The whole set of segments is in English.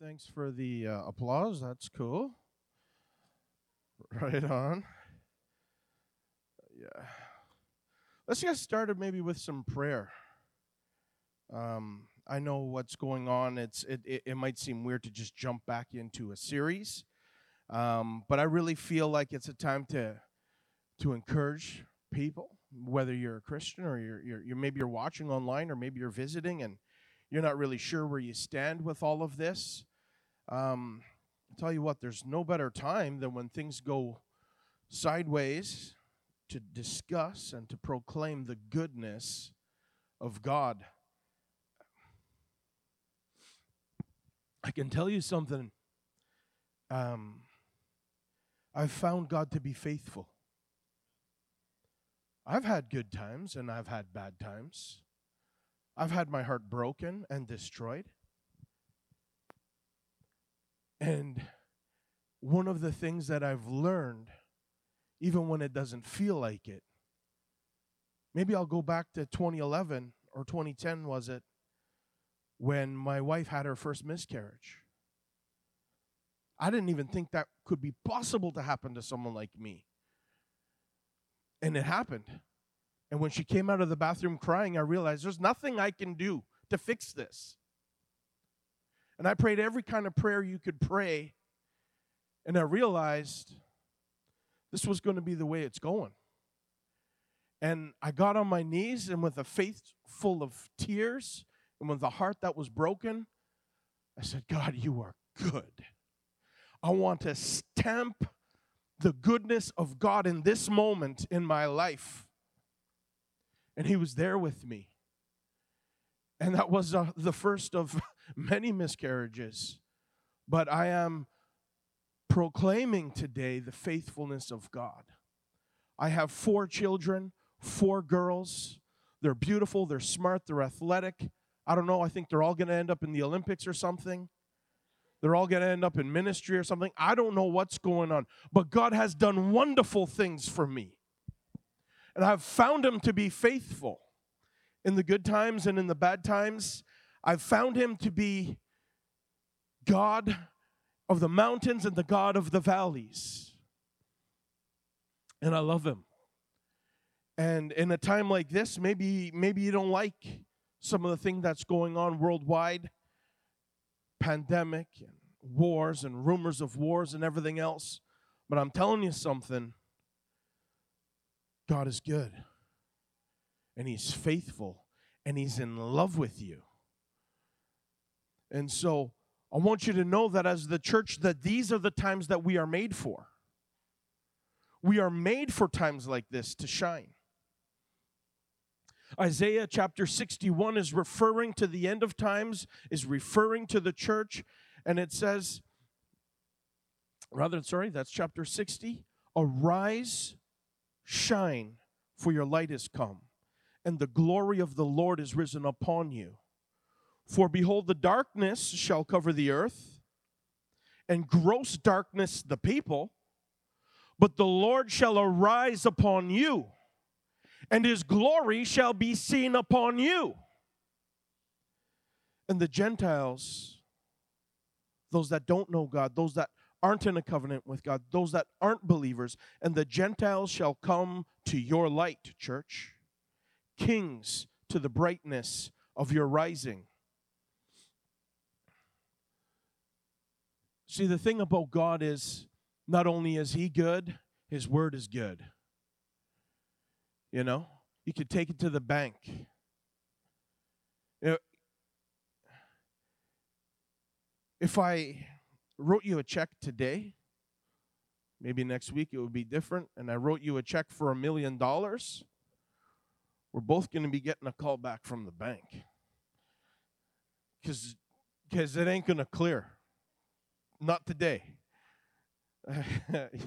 Thanks for the uh, applause. That's cool. Right on. Yeah. Let's get started maybe with some prayer. Um, I know what's going on. It's it, it, it might seem weird to just jump back into a series, um, but I really feel like it's a time to to encourage people, whether you're a Christian or you're, you're, you're maybe you're watching online or maybe you're visiting and you're not really sure where you stand with all of this. Um, I'll tell you what, there's no better time than when things go sideways to discuss and to proclaim the goodness of God. I can tell you something. Um, I've found God to be faithful. I've had good times and I've had bad times. I've had my heart broken and destroyed. And one of the things that I've learned, even when it doesn't feel like it, maybe I'll go back to 2011 or 2010, was it, when my wife had her first miscarriage. I didn't even think that could be possible to happen to someone like me. And it happened. And when she came out of the bathroom crying, I realized there's nothing I can do to fix this. And I prayed every kind of prayer you could pray. And I realized this was going to be the way it's going. And I got on my knees and with a faith full of tears and with a heart that was broken, I said, God, you are good. I want to stamp the goodness of God in this moment in my life. And He was there with me. And that was uh, the first of many miscarriages. But I am proclaiming today the faithfulness of God. I have four children, four girls. They're beautiful, they're smart, they're athletic. I don't know, I think they're all going to end up in the Olympics or something. They're all going to end up in ministry or something. I don't know what's going on, but God has done wonderful things for me. And I've found Him to be faithful in the good times and in the bad times. I've found Him to be God of the mountains and the God of the valleys. And I love Him. And in a time like this, maybe maybe you don't like some of the thing that's going on worldwide pandemic and wars and rumors of wars and everything else. But I'm telling you something God is good, and He's faithful, and He's in love with you. And so I want you to know that as the church, that these are the times that we are made for. We are made for times like this to shine. Isaiah chapter 61 is referring to the end of times, is referring to the church, and it says, rather, sorry, that's chapter 60. Arise, shine, for your light is come, and the glory of the Lord is risen upon you. For behold, the darkness shall cover the earth, and gross darkness the people, but the Lord shall arise upon you and his glory shall be seen upon you. And the Gentiles, those that don't know God, those that aren't in a covenant with God, those that aren't believers, and the Gentiles shall come to your light, church. Kings to the brightness of your rising. See, the thing about God is not only is He good, His word is good. You know, you could take it to the bank. You know, if I wrote you a check today, maybe next week it would be different, and I wrote you a check for a million dollars, we're both going to be getting a call back from the bank. Because because it ain't going to clear. Not today.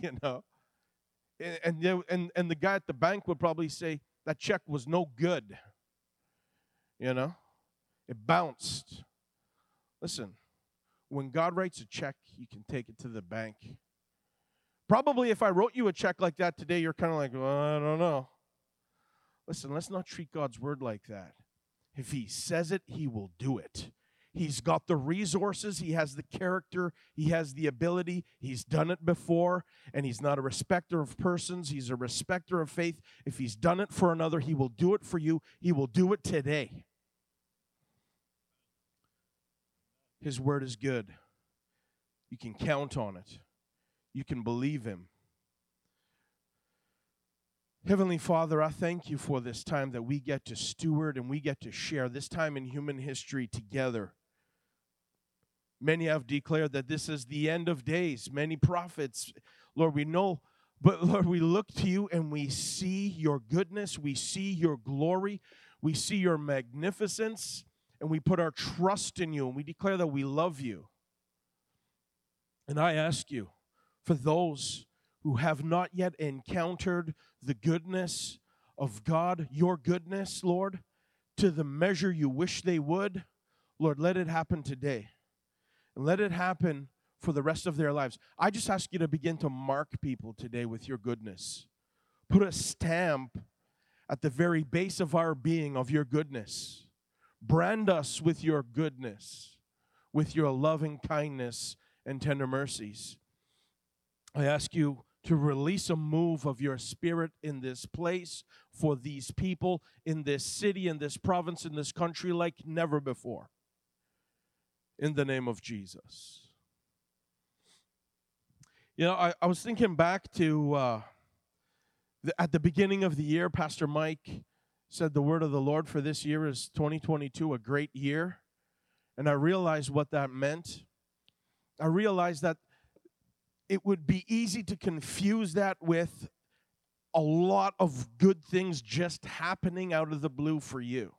you know and, and, and, and the guy at the bank would probably say that check was no good. You know, it bounced. Listen, when God writes a check, you can take it to the bank. Probably if I wrote you a check like that today, you're kind of like, well, I don't know. Listen, let's not treat God's word like that. If He says it, He will do it. He's got the resources, he has the character, he has the ability. He's done it before, and he's not a respecter of persons, he's a respecter of faith. If he's done it for another, he will do it for you. He will do it today. His word is good. You can count on it. You can believe him. Heavenly Father, I thank you for this time that we get to steward and we get to share this time in human history together. Many have declared that this is the end of days. Many prophets, Lord, we know, but Lord, we look to you and we see your goodness, we see your glory, we see your magnificence, and we put our trust in you and we declare that we love you. And I ask you for those who have not yet encountered the goodness of God, your goodness, Lord, to the measure you wish they would, Lord, let it happen today. And let it happen for the rest of their lives. I just ask you to begin to mark people today with your goodness. Put a stamp at the very base of our being of your goodness. Brand us with your goodness, with your loving kindness and tender mercies. I ask you to release a move of your spirit in this place for these people, in this city, in this province, in this country, like never before. In the name of Jesus. You know, I, I was thinking back to uh, the, at the beginning of the year, Pastor Mike said the word of the Lord for this year is 2022, a great year. And I realized what that meant. I realized that it would be easy to confuse that with a lot of good things just happening out of the blue for you.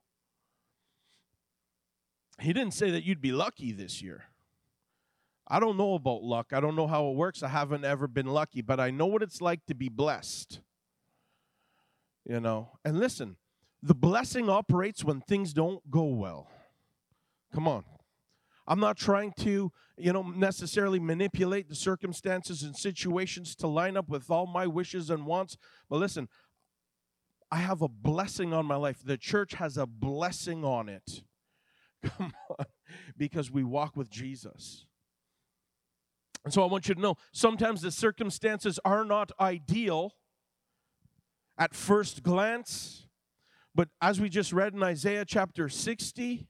He didn't say that you'd be lucky this year. I don't know about luck. I don't know how it works. I haven't ever been lucky, but I know what it's like to be blessed. You know, and listen, the blessing operates when things don't go well. Come on. I'm not trying to, you know, necessarily manipulate the circumstances and situations to line up with all my wishes and wants. But listen, I have a blessing on my life. The church has a blessing on it. Come on, because we walk with Jesus. And so I want you to know sometimes the circumstances are not ideal at first glance, but as we just read in Isaiah chapter 60,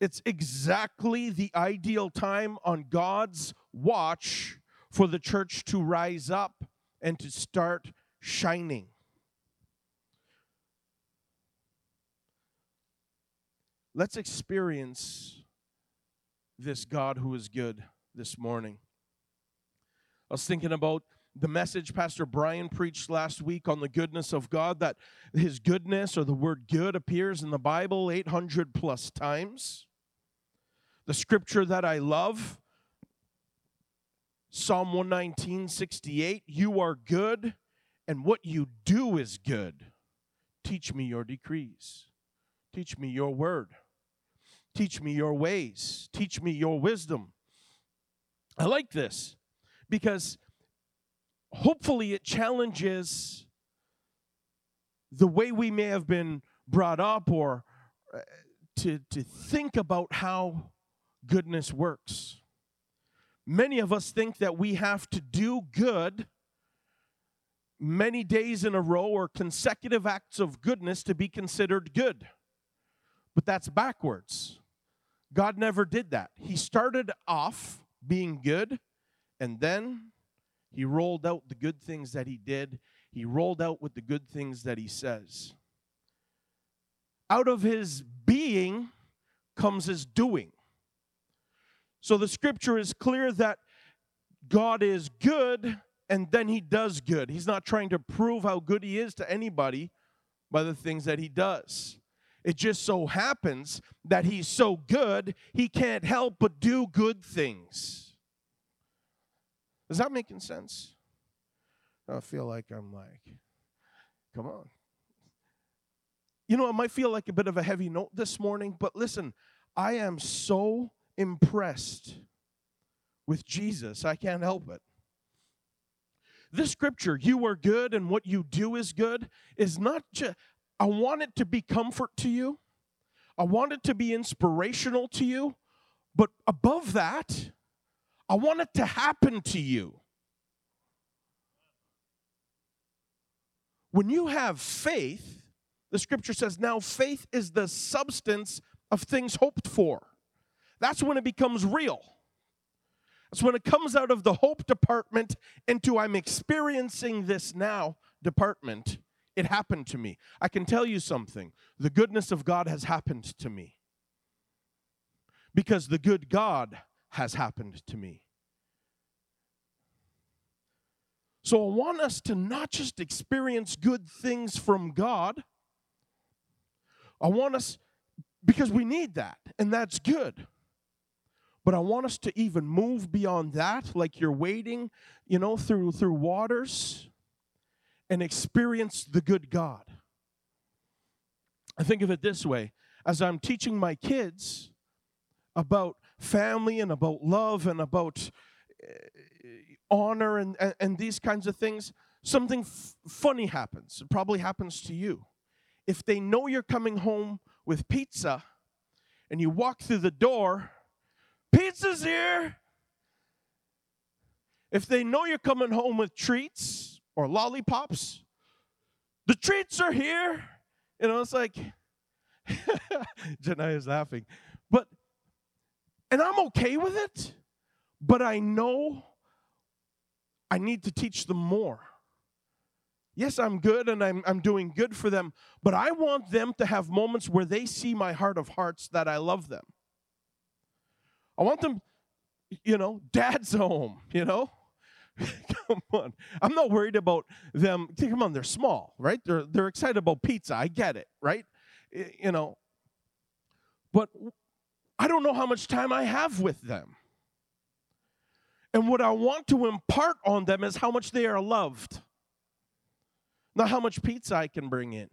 it's exactly the ideal time on God's watch for the church to rise up and to start shining. Let's experience this God who is good this morning. I was thinking about the message Pastor Brian preached last week on the goodness of God, that his goodness or the word good appears in the Bible 800 plus times. The scripture that I love, Psalm 119, 68, you are good, and what you do is good. Teach me your decrees. Teach me your word. Teach me your ways. Teach me your wisdom. I like this because hopefully it challenges the way we may have been brought up or uh, to, to think about how goodness works. Many of us think that we have to do good many days in a row or consecutive acts of goodness to be considered good. But that's backwards. God never did that. He started off being good, and then he rolled out the good things that he did. He rolled out with the good things that he says. Out of his being comes his doing. So the scripture is clear that God is good and then he does good. He's not trying to prove how good he is to anybody by the things that he does. It just so happens that he's so good, he can't help but do good things. Is that making sense? I feel like I'm like, come on. You know, it might feel like a bit of a heavy note this morning, but listen, I am so impressed with Jesus. I can't help it. This scripture, you are good and what you do is good, is not just, I want it to be comfort to you. I want it to be inspirational to you. But above that, I want it to happen to you. When you have faith, the scripture says, now faith is the substance of things hoped for. That's when it becomes real. That's when it comes out of the hope department into I'm experiencing this now department. It happened to me. I can tell you something the goodness of God has happened to me because the good God has happened to me. So I want us to not just experience good things from God. I want us, because we need that, and that's good. But I want us to even move beyond that, like you're wading, you know, through through waters and experience the good God. I think of it this way as I'm teaching my kids about family and about love and about eh, honor and, and, and these kinds of things, something f- funny happens. It probably happens to you. If they know you're coming home with pizza and you walk through the door, pizza's here. If they know you're coming home with treats or lollipops, the treats are here. You know, it's like, Janai is laughing. And I'm okay with it, but I know I need to teach them more. Yes, I'm good and I'm, I'm doing good for them, but I want them to have moments where they see my heart of hearts that I love them. I want them, you know, dad's home, you know? come on. I'm not worried about them. Come on, they're small, right? They're, they're excited about pizza. I get it, right? You know, but I don't know how much time I have with them. And what I want to impart on them is how much they are loved, not how much pizza I can bring in.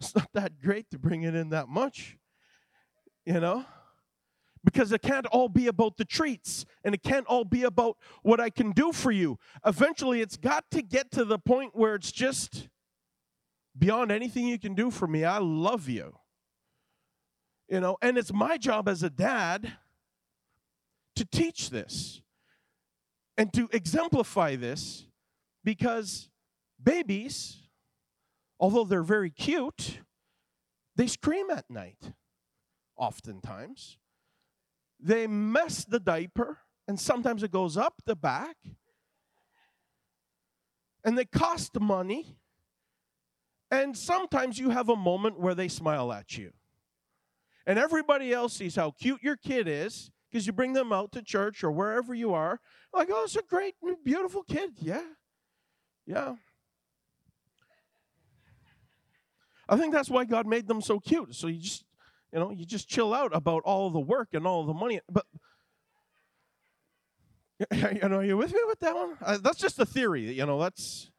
It's not that great to bring it in that much, you know? Because it can't all be about the treats and it can't all be about what I can do for you. Eventually, it's got to get to the point where it's just beyond anything you can do for me. I love you. You know, and it's my job as a dad to teach this and to exemplify this because babies, although they're very cute, they scream at night oftentimes. They mess the diaper, and sometimes it goes up the back. And they cost money. And sometimes you have a moment where they smile at you. And everybody else sees how cute your kid is because you bring them out to church or wherever you are. Like, oh, it's a great, beautiful kid. Yeah. Yeah. I think that's why God made them so cute. So you just, you know, you just chill out about all the work and all the money. But, you know, are you with me with that one? Uh, that's just a theory. You know, that's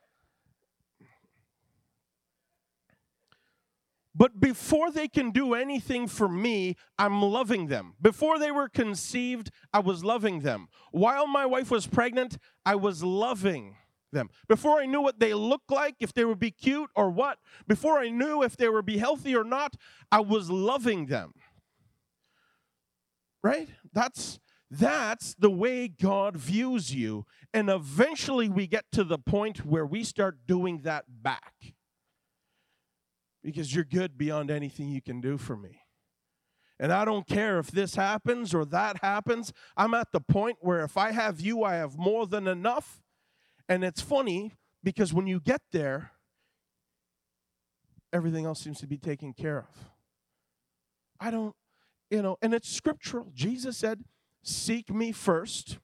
But before they can do anything for me, I'm loving them. Before they were conceived, I was loving them. While my wife was pregnant, I was loving them. Before I knew what they looked like, if they would be cute or what, before I knew if they would be healthy or not, I was loving them. Right? That's that's the way God views you. And eventually we get to the point where we start doing that back because you're good beyond anything you can do for me. And I don't care if this happens or that happens. I'm at the point where if I have you, I have more than enough. And it's funny because when you get there, everything else seems to be taken care of. I don't, you know, and it's scriptural. Jesus said, Seek me first.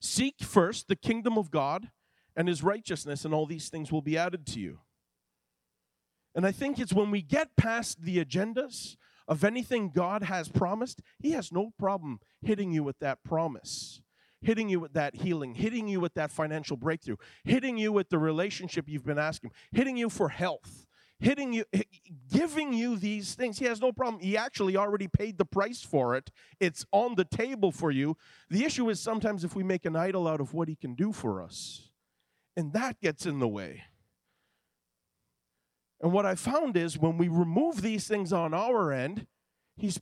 Seek first the kingdom of God and his righteousness, and all these things will be added to you. And I think it's when we get past the agendas of anything God has promised, He has no problem hitting you with that promise, hitting you with that healing, hitting you with that financial breakthrough, hitting you with the relationship you've been asking, hitting you for health, hitting you, giving you these things. He has no problem. He actually already paid the price for it, it's on the table for you. The issue is sometimes if we make an idol out of what He can do for us, and that gets in the way. And what I found is when we remove these things on our end, he's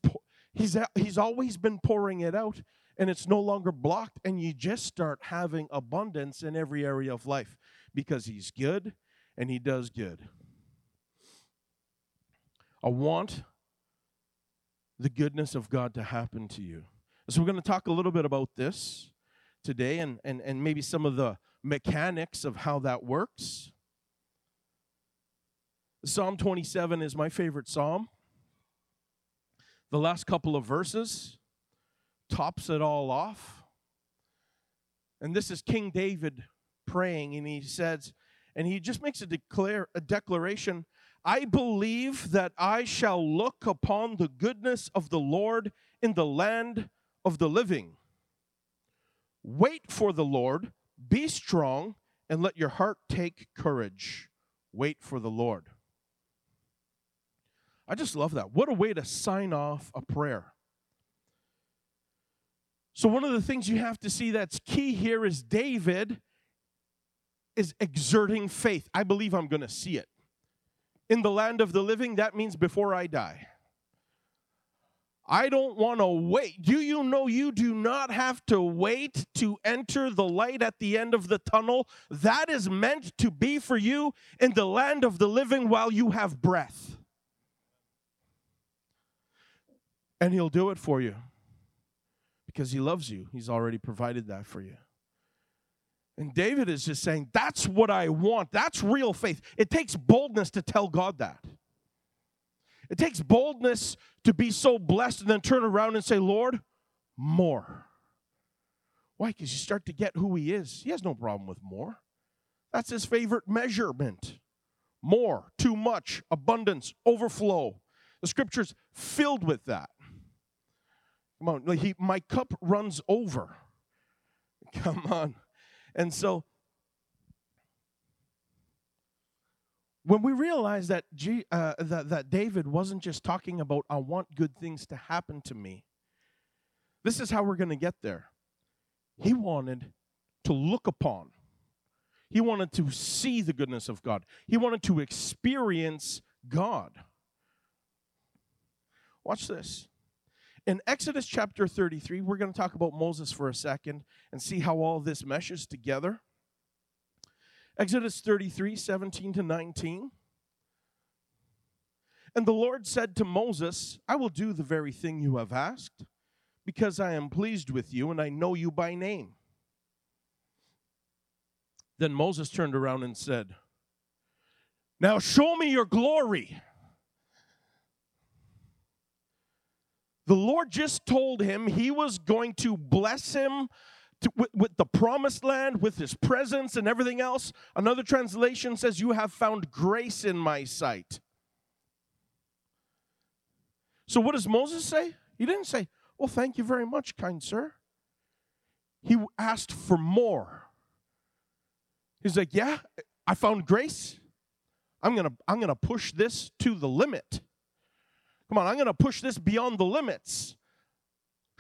He's, he's always been pouring it out, and it's no longer blocked, and you just start having abundance in every area of life because He's good and He does good. I want the goodness of God to happen to you. So, we're going to talk a little bit about this today and, and, and maybe some of the mechanics of how that works. Psalm 27 is my favorite psalm. The last couple of verses tops it all off. And this is King David praying, and he says, and he just makes a declare a declaration I believe that I shall look upon the goodness of the Lord in the land of the living. Wait for the Lord, be strong, and let your heart take courage. Wait for the Lord. I just love that. What a way to sign off a prayer. So, one of the things you have to see that's key here is David is exerting faith. I believe I'm going to see it. In the land of the living, that means before I die. I don't want to wait. Do you know you do not have to wait to enter the light at the end of the tunnel? That is meant to be for you in the land of the living while you have breath. And He'll do it for you because He loves you. He's already provided that for you. And David is just saying, That's what I want. That's real faith. It takes boldness to tell God that. It takes boldness to be so blessed and then turn around and say, Lord, more. Why? Because you start to get who He is. He has no problem with more. That's His favorite measurement. More, too much, abundance, overflow. The scripture's filled with that. Come on, he, my cup runs over. Come on. And so when we realize that, G, uh, that, that David wasn't just talking about, I want good things to happen to me, this is how we're going to get there. He wanted to look upon, he wanted to see the goodness of God, he wanted to experience God. Watch this. In Exodus chapter 33, we're going to talk about Moses for a second and see how all this meshes together. Exodus 33, 17 to 19. And the Lord said to Moses, I will do the very thing you have asked, because I am pleased with you and I know you by name. Then Moses turned around and said, Now show me your glory. The Lord just told him he was going to bless him to, with, with, the promised land, with his presence and everything else. Another translation says, You have found grace in my sight. So, what does Moses say? He didn't say, Well, thank you very much, kind sir. He asked for more. He's like, Yeah, I found grace. I'm going to I'm going to push this to the limit. Come on, I'm going to push this beyond the limits.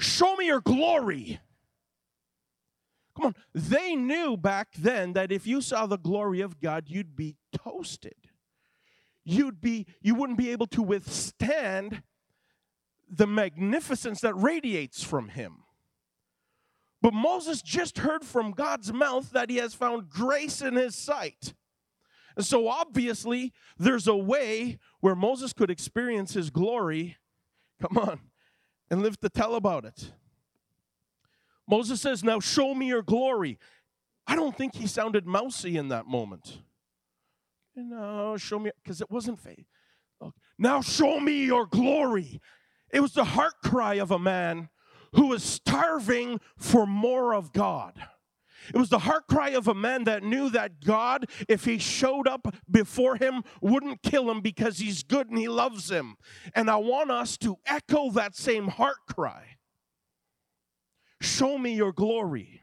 Show me your glory. Come on, they knew back then that if you saw the glory of God, you'd be toasted. You'd be you wouldn't be able to withstand the magnificence that radiates from him. But Moses just heard from God's mouth that he has found grace in his sight. So obviously, there's a way where Moses could experience his glory. Come on, and live to tell about it. Moses says, Now show me your glory. I don't think he sounded mousy in that moment. No, show me, because it wasn't faith. Now show me your glory. It was the heart cry of a man who was starving for more of God. It was the heart cry of a man that knew that God, if he showed up before him, wouldn't kill him because he's good and he loves him. And I want us to echo that same heart cry. Show me your glory.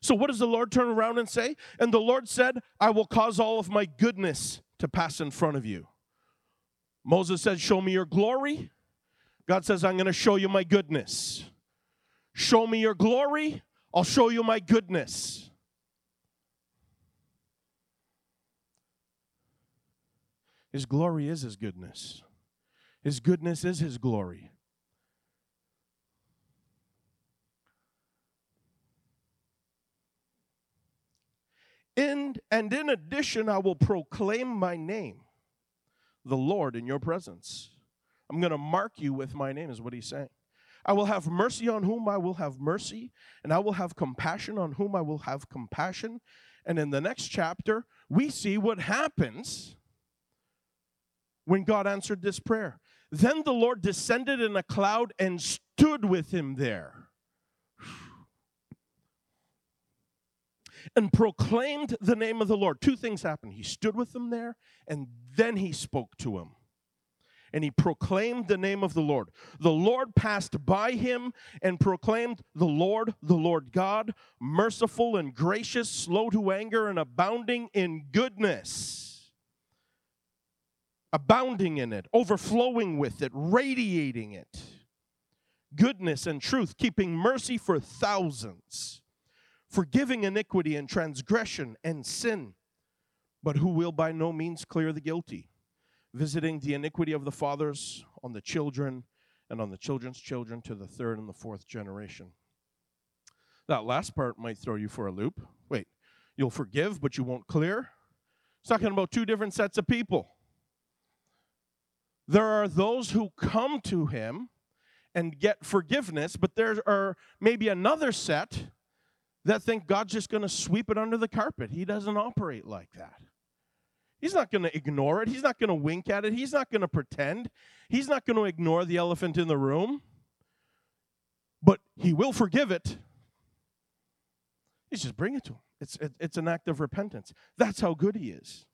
So, what does the Lord turn around and say? And the Lord said, I will cause all of my goodness to pass in front of you. Moses said, Show me your glory. God says, I'm going to show you my goodness. Show me your glory. I'll show you my goodness. His glory is His goodness. His goodness is His glory. In, and in addition, I will proclaim my name, the Lord, in your presence. I'm going to mark you with my name, is what he's saying. I will have mercy on whom I will have mercy, and I will have compassion on whom I will have compassion. And in the next chapter, we see what happens when God answered this prayer. Then the Lord descended in a cloud and stood with him there. and proclaimed the name of the Lord. Two things happened. He stood with them there, and then he spoke to him. And he proclaimed the name of the Lord. The Lord passed by him and proclaimed, The Lord, the Lord God, merciful and gracious, slow to anger, and abounding in goodness. Abounding in it, overflowing with it, radiating it. Goodness and truth, keeping mercy for thousands forgiving iniquity and transgression and sin, but who will by no means clear the guilty, visiting the iniquity of the fathers on the children and on the children's children to the third and the fourth generation. That last part might throw you for a loop. Wait, you'll forgive, but you won't clear? It's talking about two different sets of people. There are those who come to him and get forgiveness, but there are maybe another set that think God's just going to sweep it under the carpet. He doesn't operate like that. He's not going to ignore it. He's not going to wink at it. He's not going to pretend. He's not going to ignore the elephant in the room. But he will forgive it. He's just bring it to him. It's, it, it's an act of repentance. That's how good he is.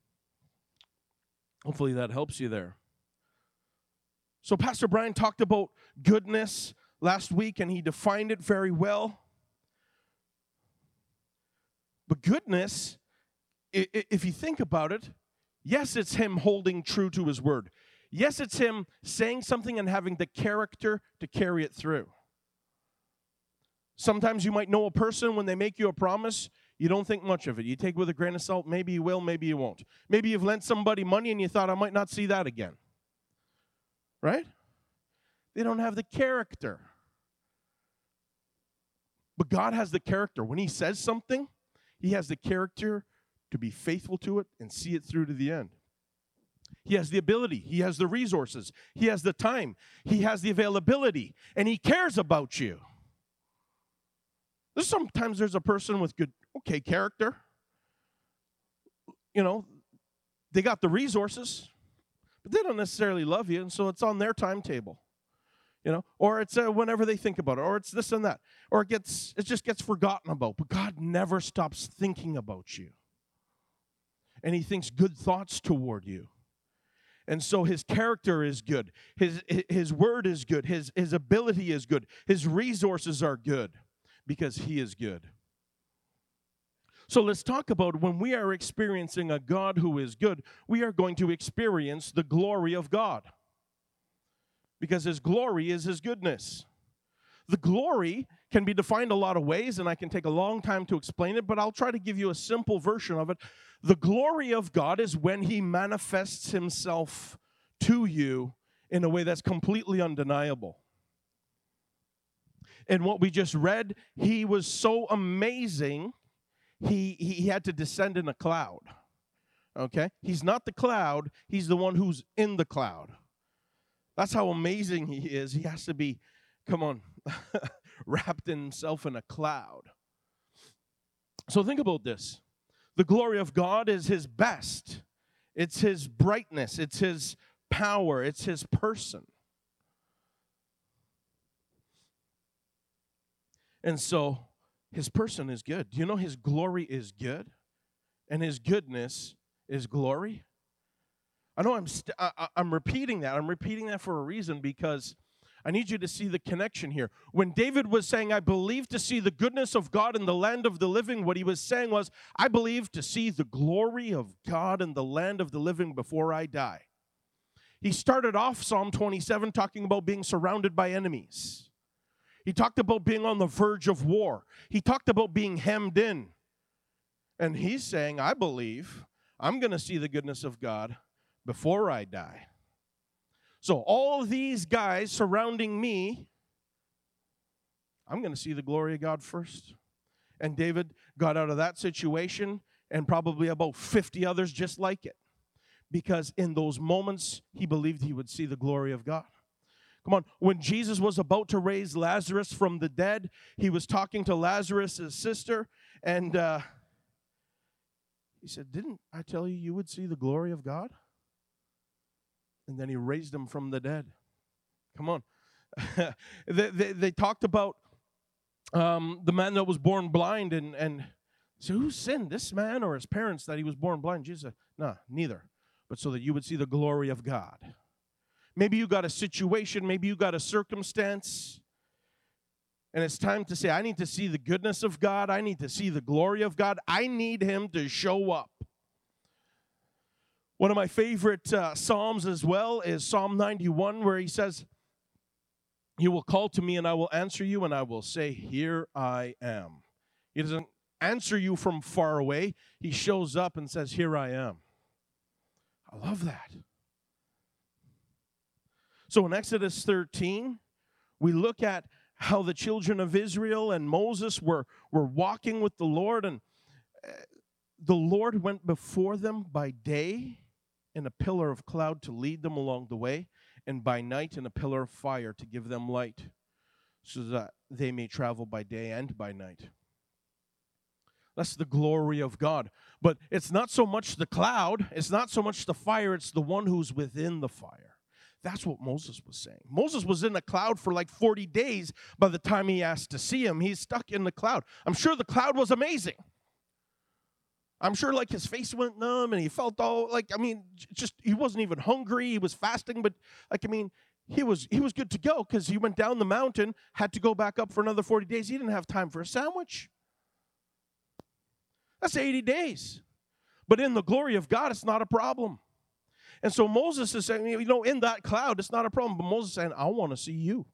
Hopefully that helps you there. So, Pastor Brian talked about goodness last week and he defined it very well. But goodness, if you think about it, yes, it's him holding true to his word. Yes, it's him saying something and having the character to carry it through. Sometimes you might know a person when they make you a promise, you don't think much of it. You take it with a grain of salt. Maybe you will, maybe you won't. Maybe you've lent somebody money and you thought, I might not see that again. Right? They don't have the character. But God has the character. When He says something, he has the character to be faithful to it and see it through to the end. He has the ability, he has the resources, he has the time, he has the availability, and he cares about you. There's sometimes there's a person with good, okay, character. You know, they got the resources, but they don't necessarily love you, and so it's on their timetable you know or it's uh, whenever they think about it or it's this and that or it gets it just gets forgotten about but god never stops thinking about you and he thinks good thoughts toward you. And so his character is good. His his word is good. His his ability is good. His resources are good because he is good. So let's talk about when we are experiencing a God who is good, we are going to experience the glory of God. Because his glory is his goodness. The glory can be defined a lot of ways, and I can take a long time to explain it, but I'll try to give you a simple version of it. The glory of God is when he manifests himself to you in a way that's completely undeniable. And what we just read, he was so amazing, he, he had to descend in a cloud. Okay? He's not the cloud, he's the one who's in the cloud. That's how amazing he is. He has to be, come on, wrapped himself in a cloud. So think about this the glory of God is his best, it's his brightness, it's his power, it's his person. And so his person is good. Do you know his glory is good? And his goodness is glory? I know I'm st- I, am repeating that. I'm repeating that for a reason because I need you to see the connection here. When David was saying, I believe to see the goodness of God in the land of the living, what he was saying was, I believe to see the glory of God in the land of the living before I die. He started off Psalm 27 talking about being surrounded by enemies. He talked about being on the verge of war. He talked about being hemmed in. And he's saying, I believe I'm going to see the goodness of God before I die. So, all these guys surrounding me, I'm going to see the glory of God first. And David got out of that situation and probably about 50 others just like it. Because in those moments, he believed he would see the glory of God. Come on, when Jesus was about to raise Lazarus from the dead, he was talking to Lazarus' sister, and uh, he said, Didn't I tell you you would see the glory of God? And then he raised him from the dead. Come on. they, they, they, talked about um, the man that was born blind, and, and so who sinned, this man or his parents, that he was born blind? Jesus said, No, neither, but so that you would see the glory of God. Maybe you got a situation, maybe you got a circumstance, and it's time to say, I need to see the goodness of God. I need to see the glory of God. I need Him to show up. One of my favorite uh, Psalms as well is Psalm 91, where he says, You will call to me, and I will answer you, and I will say, Here I am. He doesn't answer you from far away, he shows up and says, Here I am. I love that. So in Exodus 13, we look at how the children of Israel and Moses were, were walking with the Lord, and uh, the Lord went before them by day in a pillar of cloud to lead them along the way, and by night in a pillar of fire to give them light, so that they may travel by day and by night. That's the glory of God. But it's not so much the cloud, it's not so much the fire, it's the one who's within the fire. That's what Moses was saying. Moses was in a cloud for like 40 days by the time he asked to see him. He's stuck in the cloud. I'm sure the cloud was amazing. I'm sure like his face went numb and he felt all like I mean just he wasn't even hungry. He was fasting, but like I mean he was he was good to go because he went down the mountain, had to go back up for another 40 days. He didn't have time for a sandwich. That's 80 days. But in the glory of God, it's not a problem. And so Moses is saying, you know, in that cloud, it's not a problem. But Moses saying, I want to see you.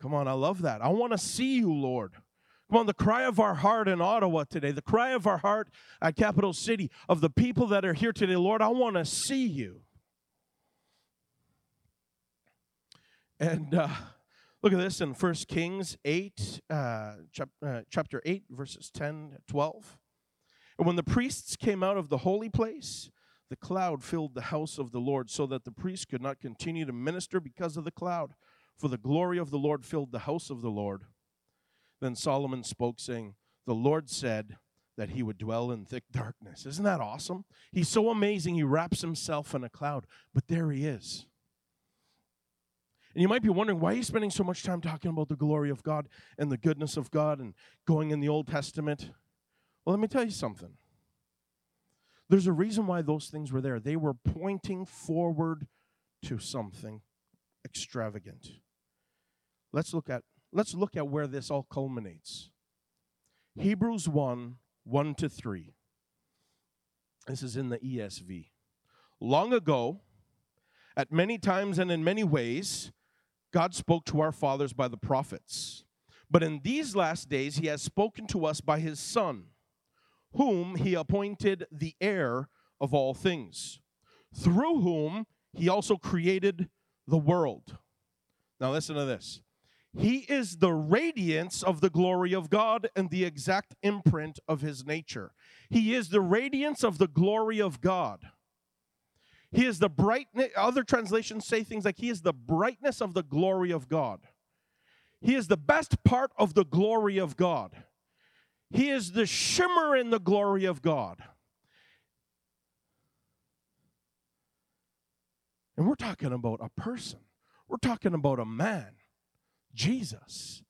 Come on, I love that. I want to see you, Lord. Come on, the cry of our heart in Ottawa today, the cry of our heart at Capital City, of the people that are here today, Lord, I want to see you. And uh, look at this in 1 Kings 8, uh, chap- uh, chapter 8, verses 10 12. And when the priests came out of the holy place, the cloud filled the house of the Lord, so that the priests could not continue to minister because of the cloud, for the glory of the Lord filled the house of the Lord. Then Solomon spoke, saying, The Lord said that he would dwell in thick darkness. Isn't that awesome? He's so amazing, he wraps himself in a cloud, but there he is. And you might be wondering, why are you spending so much time talking about the glory of God and the goodness of God and going in the Old Testament? Well, let me tell you something. There's a reason why those things were there. They were pointing forward to something extravagant. Let's look at let's look at where this all culminates. Hebrews 1 1 to 3. This is in the ESV. Long ago, at many times and in many ways, God spoke to our fathers by the prophets. But in these last days, He has spoken to us by His Son whom he appointed the heir of all things, through whom he also created the world. Now, listen to this. He is the radiance of the glory of God and the exact imprint of his nature. He is the radiance of the glory of God. He is the brightness, other translations say things like, He is the brightness of the glory of God. He is the best part of the glory of God. He is the shimmer in the glory of God. And we're talking about a person, we're talking about a man. Jesus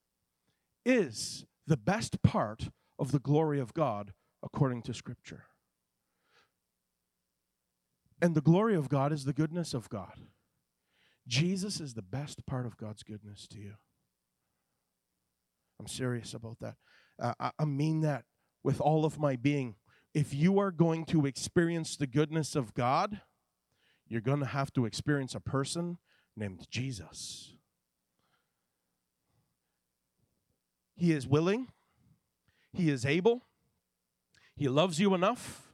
is the best part of the glory of God according to Scripture. And the glory of God is the goodness of God. Jesus is the best part of God's goodness to you. I'm serious about that. Uh, I mean that with all of my being. If you are going to experience the goodness of God, you're going to have to experience a person named Jesus. He is willing, He is able, He loves you enough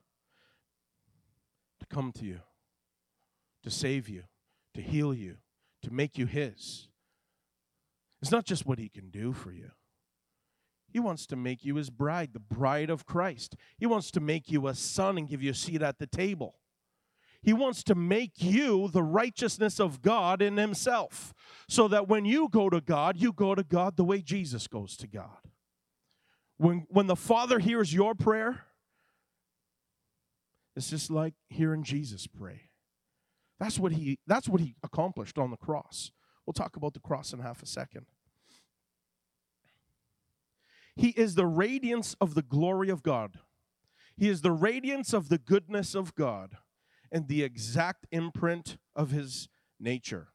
to come to you, to save you, to heal you, to make you His. It's not just what He can do for you. He wants to make you His bride, the bride of Christ. He wants to make you a son and give you a seat at the table. He wants to make you the righteousness of God in Himself, so that when you go to God, you go to God the way Jesus goes to God. When, when the Father hears your prayer, it's just like hearing Jesus pray. That's what he that's what he accomplished on the cross. We'll talk about the cross in half a second. He is the radiance of the glory of God. He is the radiance of the goodness of God and the exact imprint of his nature.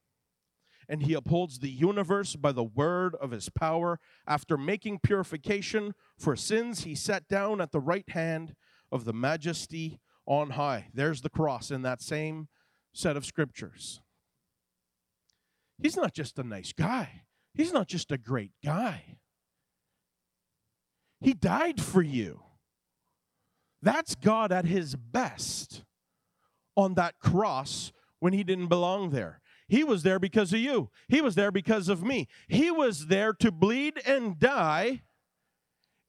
And he upholds the universe by the word of his power. After making purification for sins, he sat down at the right hand of the majesty on high. There's the cross in that same set of scriptures. He's not just a nice guy, he's not just a great guy. He died for you. That's God at his best on that cross when he didn't belong there. He was there because of you. He was there because of me. He was there to bleed and die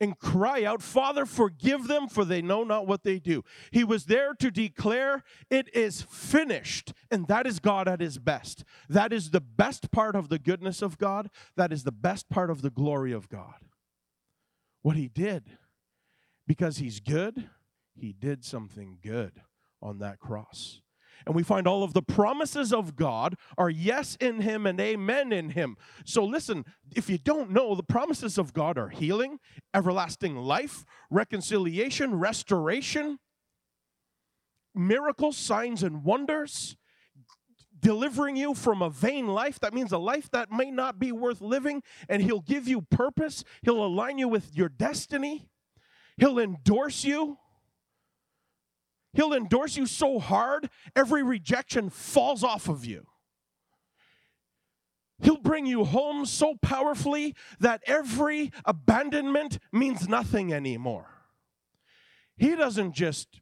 and cry out, Father, forgive them, for they know not what they do. He was there to declare, It is finished. And that is God at his best. That is the best part of the goodness of God. That is the best part of the glory of God. What he did, because he's good, he did something good on that cross. And we find all of the promises of God are yes in Him and amen in Him. So listen, if you don't know, the promises of God are healing, everlasting life, reconciliation, restoration, miracles, signs, and wonders, delivering you from a vain life. That means a life that may not be worth living, and He'll give you purpose, He'll align you with your destiny, He'll endorse you. He'll endorse you so hard, every rejection falls off of you. He'll bring you home so powerfully that every abandonment means nothing anymore. He doesn't just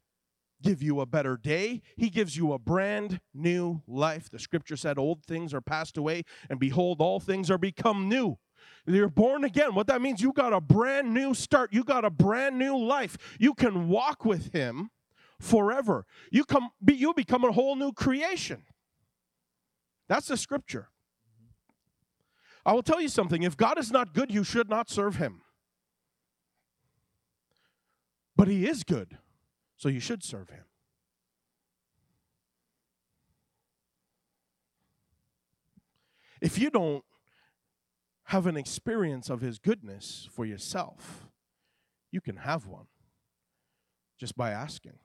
give you a better day, He gives you a brand new life. The scripture said, Old things are passed away, and behold, all things are become new. You're born again. What that means, you got a brand new start. You got a brand new life. You can walk with Him forever. You come, you become a whole new creation. That's the scripture. I will tell you something if God is not good, you should not serve him. But he is good, so you should serve him. If you don't have an experience of his goodness for yourself, you can have one just by asking.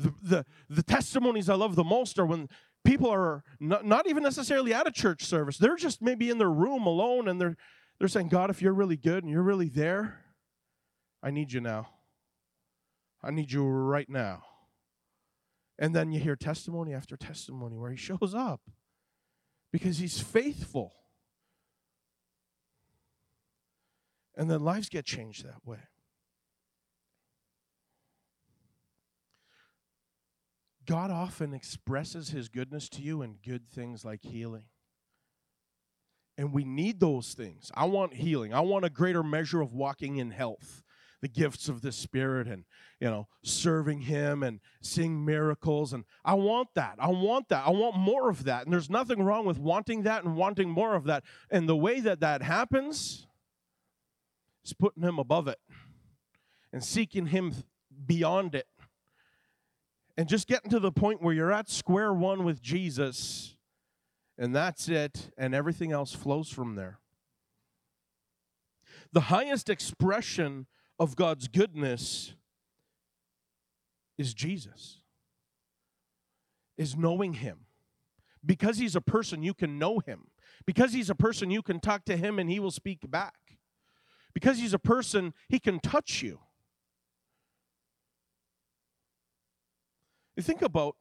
The, the, the testimonies I love the most are when people are not, not even necessarily at a church service. They're just maybe in their room alone and they're, they're saying, God, if you're really good and you're really there, I need you now. I need you right now. And then you hear testimony after testimony where he shows up because he's faithful. And then lives get changed that way. God often expresses his goodness to you in good things like healing. And we need those things. I want healing. I want a greater measure of walking in health, the gifts of the Spirit, and you know, serving Him and seeing miracles. And I want that. I want that. I want more of that. And there's nothing wrong with wanting that and wanting more of that. And the way that that happens is putting Him above it and seeking Him beyond it and just getting to the point where you're at square one with Jesus, and that's it, and everything else flows from there. The highest expression of God's goodness is Jesus, is knowing Him. Because He's a person, you can know Him. Because He's a person, you can talk to Him and He will speak back. Because He's a person, He can touch you. You think about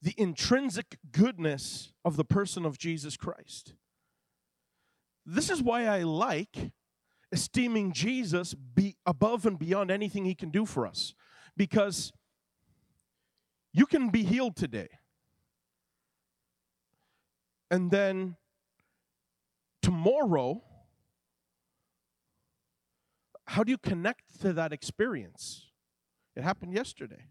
the intrinsic goodness of the person of Jesus Christ. This is why I like esteeming Jesus be above and beyond anything he can do for us because You can be healed today. And then tomorrow, how do you connect to that experience? It happened yesterday.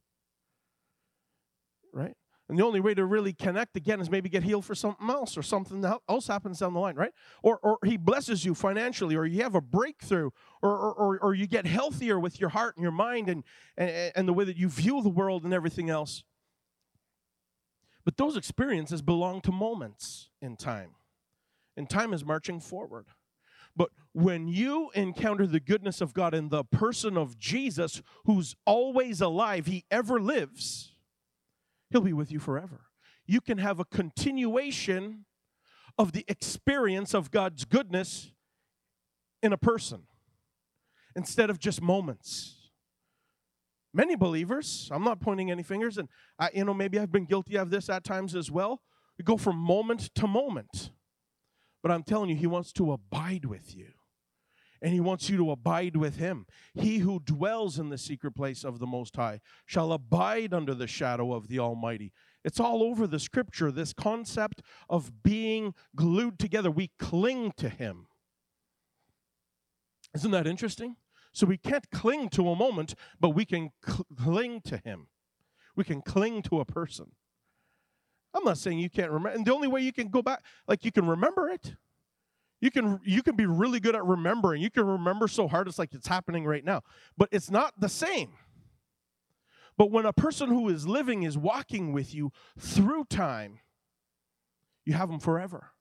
Right? And the only way to really connect again is maybe get healed for something else or something else happens down the line, right? Or, or he blesses you financially or you have a breakthrough or, or, or you get healthier with your heart and your mind and, and, and the way that you view the world and everything else. But those experiences belong to moments in time. And time is marching forward. But when you encounter the goodness of God in the person of Jesus, who's always alive, he ever lives He'll be with you forever. You can have a continuation of the experience of God's goodness in a person instead of just moments. Many believers, I'm not pointing any fingers, and I, you know, maybe I've been guilty of this at times as well. We go from moment to moment. But I'm telling you, He wants to abide with you and he wants you to abide with him. He who dwells in the secret place of the Most High shall abide under the shadow of the Almighty. It's all over the scripture, this concept of being glued together. We cling to him. Isn't that interesting? So we can't cling to a moment, but we can cl- cling to him. We can cling to a person. I'm not saying you can't remember. And the only way you can go back, like you can remember it, you can you can be really good at remembering. You can remember so hard it's like it's happening right now. But it's not the same. But when a person who is living is walking with you through time, you have him forever.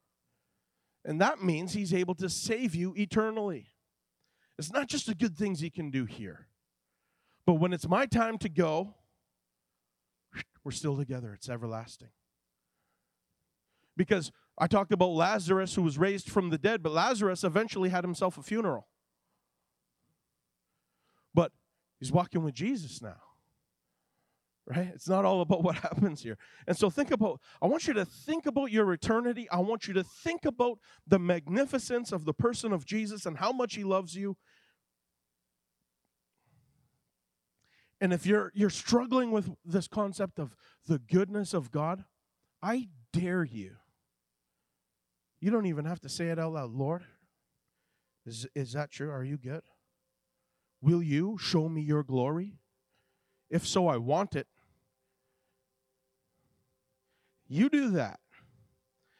And that means he's able to save you eternally. It's not just the good things he can do here. But when it's my time to go, we're still together. It's everlasting. Because I talked about Lazarus who was raised from the dead, but Lazarus eventually had himself a funeral. But he's walking with Jesus now. Right? It's not all about what happens here. And so think about, I want you to think about your eternity. I want you to think about the magnificence of the person of Jesus and how much he loves you. And if you're you're struggling with this concept of the goodness of God, I dare you you don't even have to say it out loud. Lord, is, is that true? Are you good? Will you show me your glory? If so, I want it. You do that,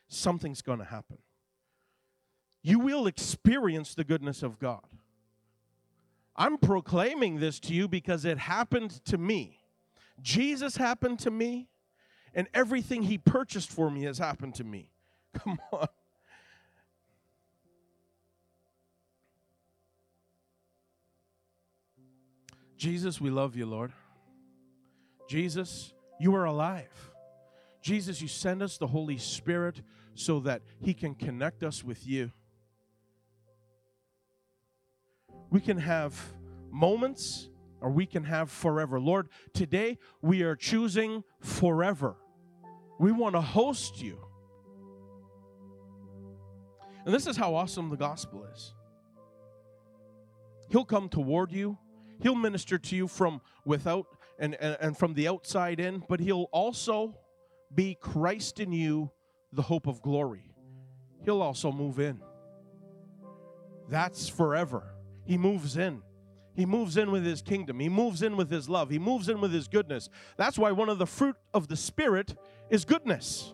something's going to happen. You will experience the goodness of God. I'm proclaiming this to you because it happened to me. Jesus happened to me, and everything he purchased for me has happened to me. Come on. Jesus, we love you, Lord. Jesus, you are alive. Jesus, you send us the Holy Spirit so that He can connect us with you. We can have moments or we can have forever. Lord, today we are choosing forever. We want to host you. And this is how awesome the gospel is. He'll come toward you He'll minister to you from without and, and, and from the outside in, but He'll also be Christ in you, the hope of glory. He'll also move in. That's forever. He moves in. He moves in with his kingdom. He moves in with his love. He moves in with his goodness. That's why one of the fruit of the Spirit is goodness.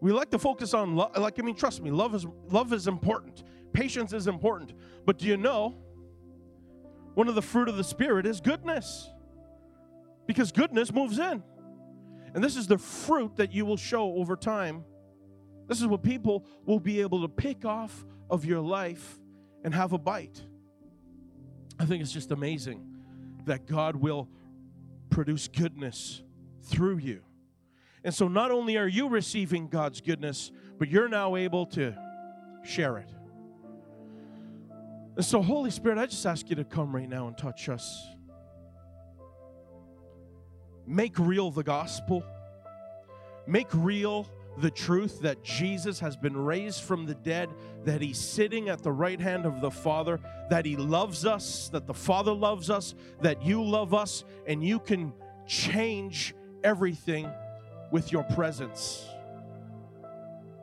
We like to focus on love. Like, I mean, trust me, love is love is important. Patience is important. But do you know one of the fruit of the Spirit is goodness. Because goodness moves in. And this is the fruit that you will show over time. This is what people will be able to pick off of your life and have a bite. I think it's just amazing that God will produce goodness through you. And so not only are you receiving God's goodness, but you're now able to share it. And so, Holy Spirit, I just ask you to come right now and touch us. Make real the gospel. Make real the truth that Jesus has been raised from the dead, that he's sitting at the right hand of the Father, that he loves us, that the Father loves us, that you love us, and you can change everything with your presence,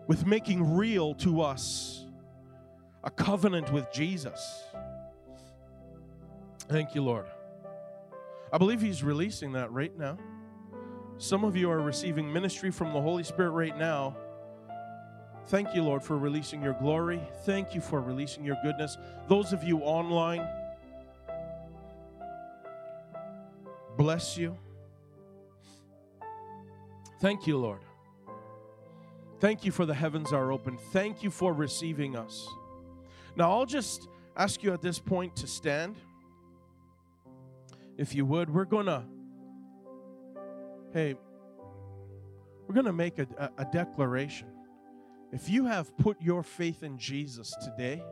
with making real to us a covenant with Jesus. Thank you, Lord. I believe He's releasing that right now. Some of you are receiving ministry from the Holy Spirit right now. Thank you, Lord, for releasing your glory. Thank you for releasing your goodness. Those of you online, bless you. Thank you, Lord. Thank you for the heavens are open. Thank you for receiving us. Now, I'll just ask you at this point to stand. If you would, we're going to, hey, we're going to make a, a, a, declaration. If you have put your faith in Jesus today,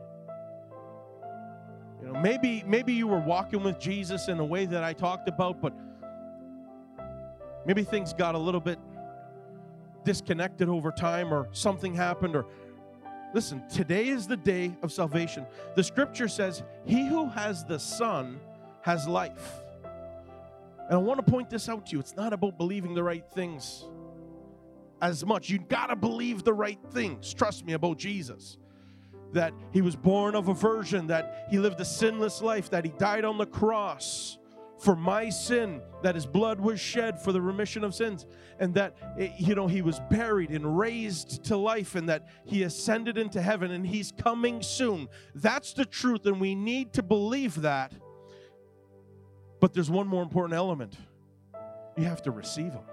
you know, maybe maybe you were walking with Jesus in a way that I talked about, but maybe things got a little bit disconnected over time or something happened or listen, today is the day of salvation. The scripture says, "He who has the Son has life." And I want to point this out to you. It's not about believing the right things as much. You got to believe the right things. Trust me about Jesus. That he was born of a virgin, that he lived a sinless life, that he died on the cross for my sin, that his blood was shed for the remission of sins, and that, eh, you know, he was buried and raised to life, and that he ascended into heaven and he's coming soon. That's the truth, and we need to believe that. But there's one more important element you have to receive him.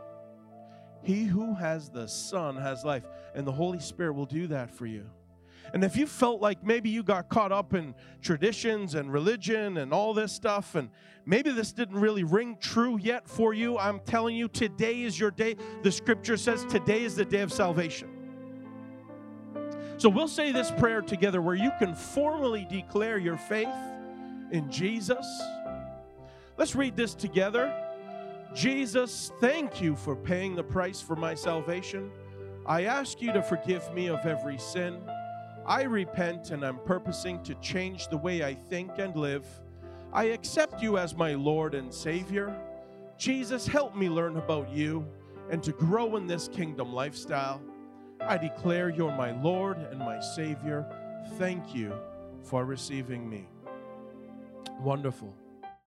He who has the Son has life, and the Holy Spirit will do that for you. And if you felt like maybe you got caught up in traditions and religion and all this stuff, and maybe this didn't really ring true yet for you, I'm telling you, today is your day. The scripture says today is the day of salvation. So we'll say this prayer together where you can formally declare your faith in Jesus. Let's read this together. Jesus, thank you for paying the price for my salvation. I ask you to forgive me of every sin. I repent and I'm purposing to change the way I think and live. I accept you as my Lord and Savior. Jesus, help me learn about you and to grow in this kingdom lifestyle. I declare you're my Lord and my Savior. Thank you for receiving me. Wonderful.